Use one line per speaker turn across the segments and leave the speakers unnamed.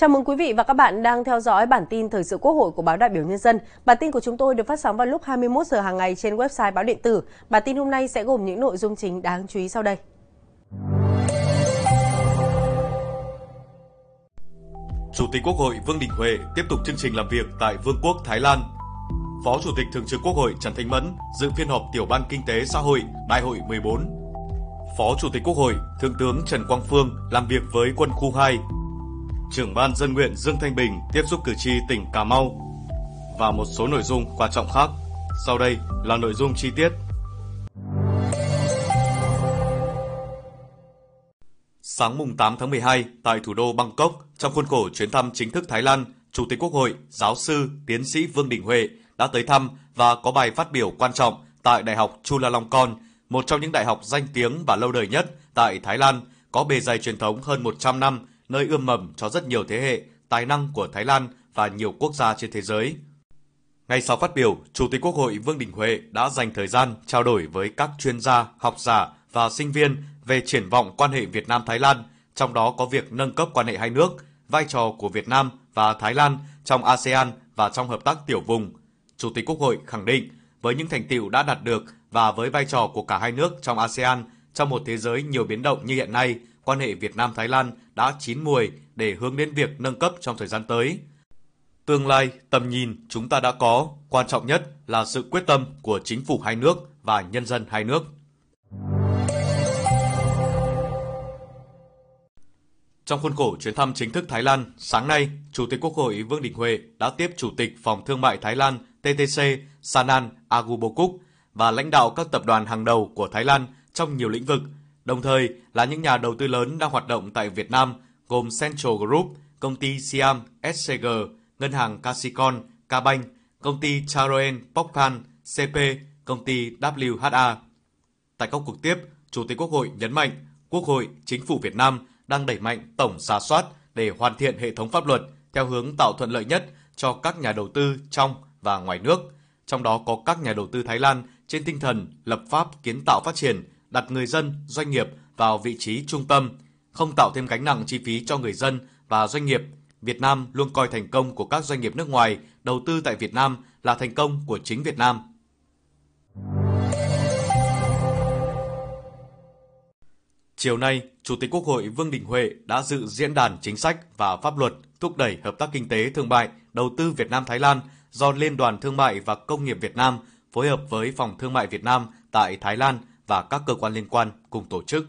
Chào mừng quý vị và các bạn đang theo dõi bản tin thời sự Quốc hội của báo Đại biểu Nhân dân. Bản tin của chúng tôi được phát sóng vào lúc 21 giờ hàng ngày trên website báo điện tử. Bản tin hôm nay sẽ gồm những nội dung chính đáng chú ý sau đây.
Chủ tịch Quốc hội Vương Đình Huệ tiếp tục chương trình làm việc tại Vương quốc Thái Lan. Phó Chủ tịch Thường trực Quốc hội Trần Thanh Mẫn dự phiên họp Tiểu ban Kinh tế Xã hội Đại hội 14. Phó Chủ tịch Quốc hội Thượng tướng Trần Quang Phương làm việc với quân khu 2 trưởng ban dân nguyện Dương Thanh Bình tiếp xúc cử tri tỉnh Cà Mau và một số nội dung quan trọng khác. Sau đây là nội dung chi tiết. Sáng mùng 8 tháng 12 tại thủ đô Bangkok, trong khuôn khổ chuyến thăm chính thức Thái Lan, Chủ tịch Quốc hội, giáo sư, tiến sĩ Vương Đình Huệ đã tới thăm và có bài phát biểu quan trọng tại Đại học Chulalongkorn, một trong những đại học danh tiếng và lâu đời nhất tại Thái Lan, có bề dày truyền thống hơn 100 năm nơi ươm mầm cho rất nhiều thế hệ tài năng của Thái Lan và nhiều quốc gia trên thế giới. Ngay sau phát biểu, Chủ tịch Quốc hội Vương Đình Huệ đã dành thời gian trao đổi với các chuyên gia, học giả và sinh viên về triển vọng quan hệ Việt Nam Thái Lan, trong đó có việc nâng cấp quan hệ hai nước, vai trò của Việt Nam và Thái Lan trong ASEAN và trong hợp tác tiểu vùng. Chủ tịch Quốc hội khẳng định với những thành tiệu đã đạt được và với vai trò của cả hai nước trong ASEAN trong một thế giới nhiều biến động như hiện nay, quan hệ Việt Nam Thái Lan đã chín mùi để hướng đến việc nâng cấp trong thời gian tới. Tương lai, tầm nhìn chúng ta đã có, quan trọng nhất là sự quyết tâm của chính phủ hai nước và nhân dân hai nước. Trong khuôn khổ chuyến thăm chính thức Thái Lan, sáng nay, Chủ tịch Quốc hội Vương Đình Huệ đã tiếp Chủ tịch Phòng Thương mại Thái Lan TTC Sanan Agubokuk và lãnh đạo các tập đoàn hàng đầu của Thái Lan trong nhiều lĩnh vực – đồng thời là những nhà đầu tư lớn đang hoạt động tại Việt Nam gồm Central Group, công ty Siam SCG, ngân hàng Casicon, Cabank, công ty Charoen Pokpan, CP, công ty WHA. Tại các cuộc tiếp, Chủ tịch Quốc hội nhấn mạnh Quốc hội, Chính phủ Việt Nam đang đẩy mạnh tổng giả soát để hoàn thiện hệ thống pháp luật theo hướng tạo thuận lợi nhất cho các nhà đầu tư trong và ngoài nước, trong đó có các nhà đầu tư Thái Lan trên tinh thần lập pháp kiến tạo phát triển, đặt người dân, doanh nghiệp vào vị trí trung tâm, không tạo thêm gánh nặng chi phí cho người dân và doanh nghiệp. Việt Nam luôn coi thành công của các doanh nghiệp nước ngoài đầu tư tại Việt Nam là thành công của chính Việt Nam. Chiều nay, Chủ tịch Quốc hội Vương Đình Huệ đã dự diễn đàn chính sách và pháp luật thúc đẩy hợp tác kinh tế thương mại, đầu tư Việt Nam Thái Lan do Liên đoàn Thương mại và Công nghiệp Việt Nam phối hợp với Phòng Thương mại Việt Nam tại Thái Lan và các cơ quan liên quan cùng tổ chức.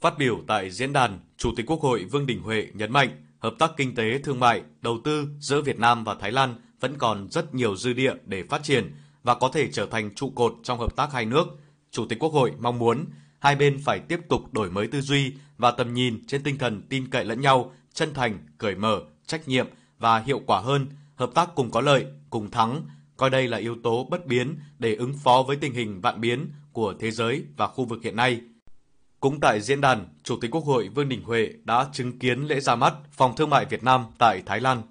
Phát biểu tại diễn đàn, Chủ tịch Quốc hội Vương Đình Huệ nhấn mạnh hợp tác kinh tế, thương mại, đầu tư giữa Việt Nam và Thái Lan vẫn còn rất nhiều dư địa để phát triển và có thể trở thành trụ cột trong hợp tác hai nước. Chủ tịch Quốc hội mong muốn hai bên phải tiếp tục đổi mới tư duy và tầm nhìn trên tinh thần tin cậy lẫn nhau, chân thành, cởi mở, trách nhiệm và hiệu quả hơn, hợp tác cùng có lợi, cùng thắng, coi đây là yếu tố bất biến để ứng phó với tình hình vạn biến của thế giới và khu vực hiện nay. Cũng tại diễn đàn, Chủ tịch Quốc hội Vương Đình Huệ đã chứng kiến lễ ra mắt Phòng Thương mại Việt Nam tại Thái Lan.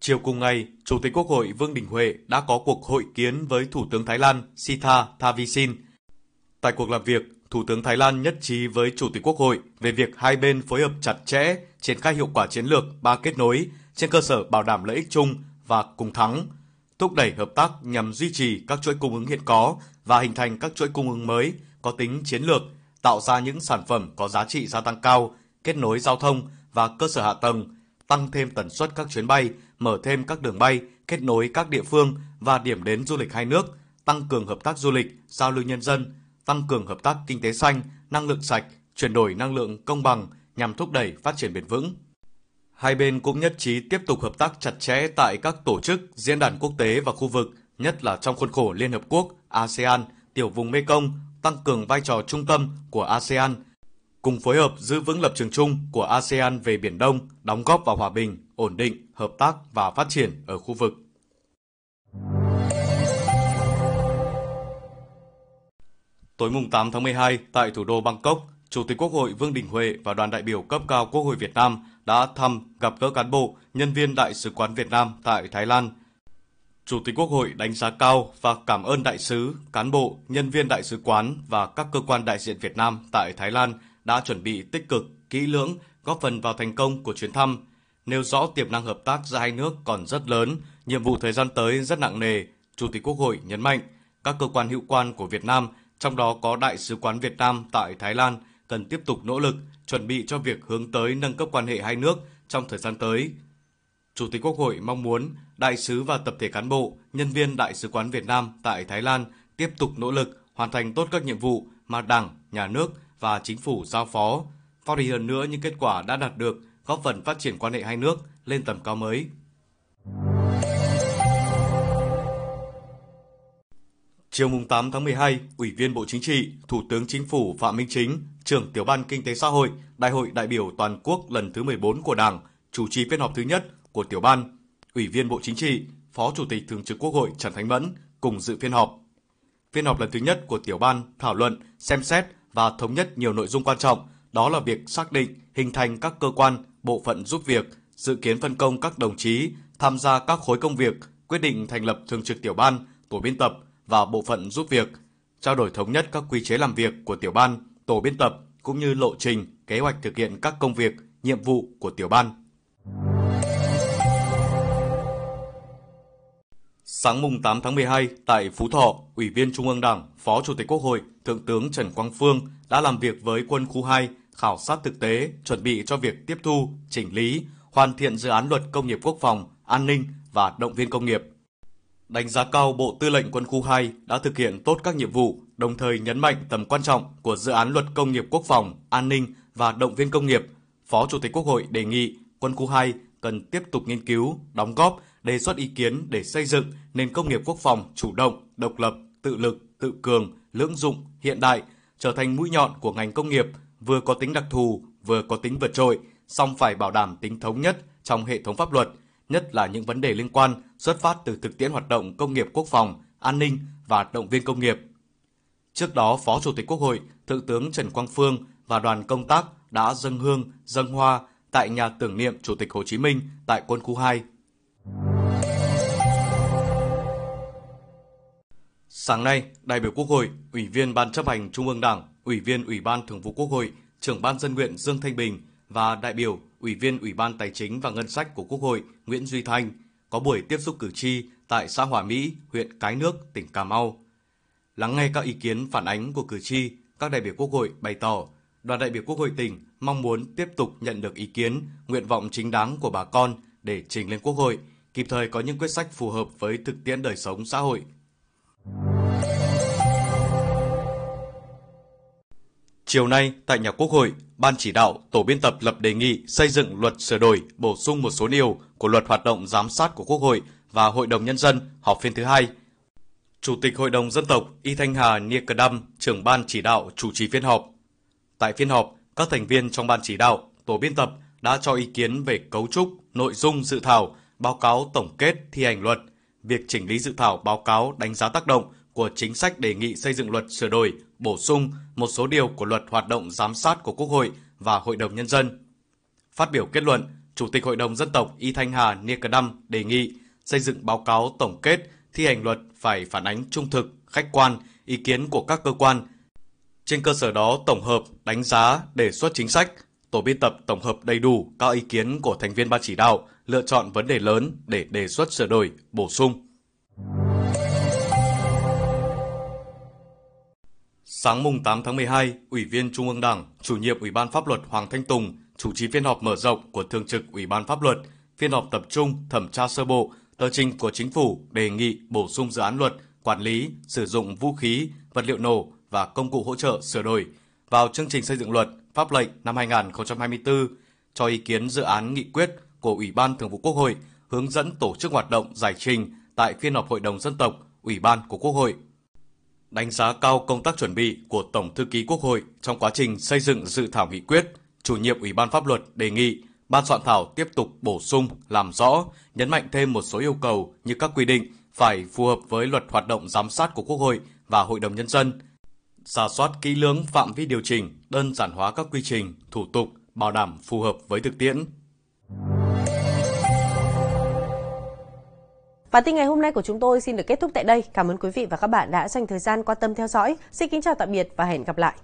Chiều cùng ngày, Chủ tịch Quốc hội Vương Đình Huệ đã có cuộc hội kiến với Thủ tướng Thái Lan Sitha Thavisin. Tại cuộc làm việc, Thủ tướng Thái Lan nhất trí với Chủ tịch Quốc hội về việc hai bên phối hợp chặt chẽ, triển khai hiệu quả chiến lược ba kết nối trên cơ sở bảo đảm lợi ích chung và cùng thắng, thúc đẩy hợp tác nhằm duy trì các chuỗi cung ứng hiện có và hình thành các chuỗi cung ứng mới có tính chiến lược, tạo ra những sản phẩm có giá trị gia tăng cao, kết nối giao thông và cơ sở hạ tầng, tăng thêm tần suất các chuyến bay, mở thêm các đường bay, kết nối các địa phương và điểm đến du lịch hai nước, tăng cường hợp tác du lịch, giao lưu nhân dân, tăng cường hợp tác kinh tế xanh, năng lượng sạch, chuyển đổi năng lượng công bằng nhằm thúc đẩy phát triển bền vững. Hai bên cũng nhất trí tiếp tục hợp tác chặt chẽ tại các tổ chức, diễn đàn quốc tế và khu vực, nhất là trong khuôn khổ Liên Hợp Quốc, ASEAN, tiểu vùng Mekong, tăng cường vai trò trung tâm của ASEAN, cùng phối hợp giữ vững lập trường chung của ASEAN về Biển Đông, đóng góp vào hòa bình, ổn định, hợp tác và phát triển ở khu vực. Tối mùng 8 tháng 12, tại thủ đô Bangkok, Chủ tịch Quốc hội Vương Đình Huệ và đoàn đại biểu cấp cao Quốc hội Việt Nam đã thăm gặp gỡ cán bộ, nhân viên Đại sứ quán Việt Nam tại Thái Lan. Chủ tịch Quốc hội đánh giá cao và cảm ơn đại sứ, cán bộ, nhân viên đại sứ quán và các cơ quan đại diện Việt Nam tại Thái Lan đã chuẩn bị tích cực, kỹ lưỡng, góp phần vào thành công của chuyến thăm, nêu rõ tiềm năng hợp tác giữa hai nước còn rất lớn, nhiệm vụ thời gian tới rất nặng nề. Chủ tịch Quốc hội nhấn mạnh, các cơ quan hữu quan của Việt Nam, trong đó có Đại sứ quán Việt Nam tại Thái Lan, cần tiếp tục nỗ lực chuẩn bị cho việc hướng tới nâng cấp quan hệ hai nước trong thời gian tới. Chủ tịch Quốc hội mong muốn đại sứ và tập thể cán bộ, nhân viên Đại sứ quán Việt Nam tại Thái Lan tiếp tục nỗ lực hoàn thành tốt các nhiệm vụ mà Đảng, Nhà nước và Chính phủ giao phó, phát huy hơn nữa những kết quả đã đạt được, góp phần phát triển quan hệ hai nước lên tầm cao mới. Chiều mùng 8 tháng 12, Ủy viên Bộ Chính trị, Thủ tướng Chính phủ Phạm Minh Chính, trưởng Tiểu ban Kinh tế Xã hội, Đại hội đại biểu toàn quốc lần thứ 14 của Đảng, chủ trì phiên họp thứ nhất của Tiểu ban. Ủy viên Bộ Chính trị, Phó Chủ tịch Thường trực Quốc hội Trần Thanh Mẫn cùng dự phiên họp. Phiên họp lần thứ nhất của Tiểu ban thảo luận, xem xét và thống nhất nhiều nội dung quan trọng, đó là việc xác định, hình thành các cơ quan, bộ phận giúp việc, dự kiến phân công các đồng chí tham gia các khối công việc, quyết định thành lập thường trực tiểu ban, tổ biên tập và bộ phận giúp việc, trao đổi thống nhất các quy chế làm việc của tiểu ban, tổ biên tập cũng như lộ trình, kế hoạch thực hiện các công việc, nhiệm vụ của tiểu ban. Sáng mùng 8 tháng 12, tại Phú Thọ, Ủy viên Trung ương Đảng, Phó Chủ tịch Quốc hội, Thượng tướng Trần Quang Phương đã làm việc với quân khu 2, khảo sát thực tế, chuẩn bị cho việc tiếp thu, chỉnh lý, hoàn thiện dự án luật công nghiệp quốc phòng, an ninh và động viên công nghiệp. Đánh giá cao Bộ Tư lệnh Quân khu 2 đã thực hiện tốt các nhiệm vụ, đồng thời nhấn mạnh tầm quan trọng của dự án luật công nghiệp quốc phòng, an ninh và động viên công nghiệp. Phó Chủ tịch Quốc hội đề nghị Quân khu 2 cần tiếp tục nghiên cứu, đóng góp, đề xuất ý kiến để xây dựng nền công nghiệp quốc phòng chủ động, độc lập, tự lực, tự cường, lưỡng dụng, hiện đại, trở thành mũi nhọn của ngành công nghiệp, vừa có tính đặc thù, vừa có tính vượt trội, song phải bảo đảm tính thống nhất trong hệ thống pháp luật, nhất là những vấn đề liên quan xuất phát từ thực tiễn hoạt động công nghiệp quốc phòng, an ninh và động viên công nghiệp. Trước đó, Phó Chủ tịch Quốc hội, Thượng tướng Trần Quang Phương và đoàn công tác đã dâng hương, dâng hoa tại nhà tưởng niệm Chủ tịch Hồ Chí Minh tại quân khu 2. Sáng nay, đại biểu Quốc hội, Ủy viên Ban chấp hành Trung ương Đảng, Ủy viên Ủy ban Thường vụ Quốc hội, Trưởng ban dân nguyện Dương Thanh Bình và đại biểu Ủy viên Ủy ban Tài chính và Ngân sách của Quốc hội Nguyễn Duy Thanh có buổi tiếp xúc cử tri tại xã Hòa Mỹ, huyện Cái Nước, tỉnh Cà Mau. Lắng nghe các ý kiến phản ánh của cử tri, các đại biểu Quốc hội bày tỏ đoàn đại biểu Quốc hội tỉnh mong muốn tiếp tục nhận được ý kiến, nguyện vọng chính đáng của bà con để trình lên Quốc hội, kịp thời có những quyết sách phù hợp với thực tiễn đời sống xã hội. Chiều nay, tại nhà Quốc hội, Ban chỉ đạo, tổ biên tập lập đề nghị xây dựng luật sửa đổi, bổ sung một số điều của luật hoạt động giám sát của Quốc hội và Hội đồng Nhân dân họp phiên thứ hai. Chủ tịch Hội đồng Dân tộc Y Thanh Hà Nia Cờ đâm trưởng ban chỉ đạo chủ trì phiên họp. Tại phiên họp, các thành viên trong ban chỉ đạo, tổ biên tập đã cho ý kiến về cấu trúc, nội dung dự thảo, báo cáo tổng kết thi hành luật, việc chỉnh lý dự thảo báo cáo đánh giá tác động của chính sách đề nghị xây dựng luật sửa đổi, bổ sung một số điều của luật hoạt động giám sát của Quốc hội và Hội đồng Nhân dân. Phát biểu kết luận, Chủ tịch Hội đồng Dân tộc Y Thanh Hà Nia Cờ Đăm đề nghị xây dựng báo cáo tổng kết thi hành luật phải phản ánh trung thực, khách quan, ý kiến của các cơ quan. Trên cơ sở đó tổng hợp, đánh giá, đề xuất chính sách, tổ biên tập tổng hợp đầy đủ các ý kiến của thành viên ban chỉ đạo, lựa chọn vấn đề lớn để đề xuất sửa đổi, bổ sung. Sáng mùng 8 tháng 12, Ủy viên Trung ương Đảng, chủ nhiệm Ủy ban Pháp luật Hoàng Thanh Tùng chủ trì phiên họp mở rộng của Thường trực Ủy ban Pháp luật, phiên họp tập trung thẩm tra sơ bộ tờ trình của Chính phủ đề nghị bổ sung dự án luật quản lý sử dụng vũ khí, vật liệu nổ và công cụ hỗ trợ sửa đổi vào chương trình xây dựng luật pháp lệnh năm 2024 cho ý kiến dự án nghị quyết của Ủy ban Thường vụ Quốc hội hướng dẫn tổ chức hoạt động giải trình tại phiên họp Hội đồng Dân tộc, Ủy ban của Quốc hội đánh giá cao công tác chuẩn bị của Tổng thư ký Quốc hội trong quá trình xây dựng dự thảo nghị quyết, chủ nhiệm Ủy ban pháp luật đề nghị ban soạn thảo tiếp tục bổ sung, làm rõ, nhấn mạnh thêm một số yêu cầu như các quy định phải phù hợp với luật hoạt động giám sát của Quốc hội và Hội đồng Nhân dân, giả soát kỹ lưỡng phạm vi điều chỉnh, đơn giản hóa các quy trình, thủ tục, bảo đảm phù hợp với thực tiễn.
Bản tin ngày hôm nay của chúng tôi xin được kết thúc tại đây. Cảm ơn quý vị và các bạn đã dành thời gian quan tâm theo dõi. Xin kính chào tạm biệt và hẹn gặp lại.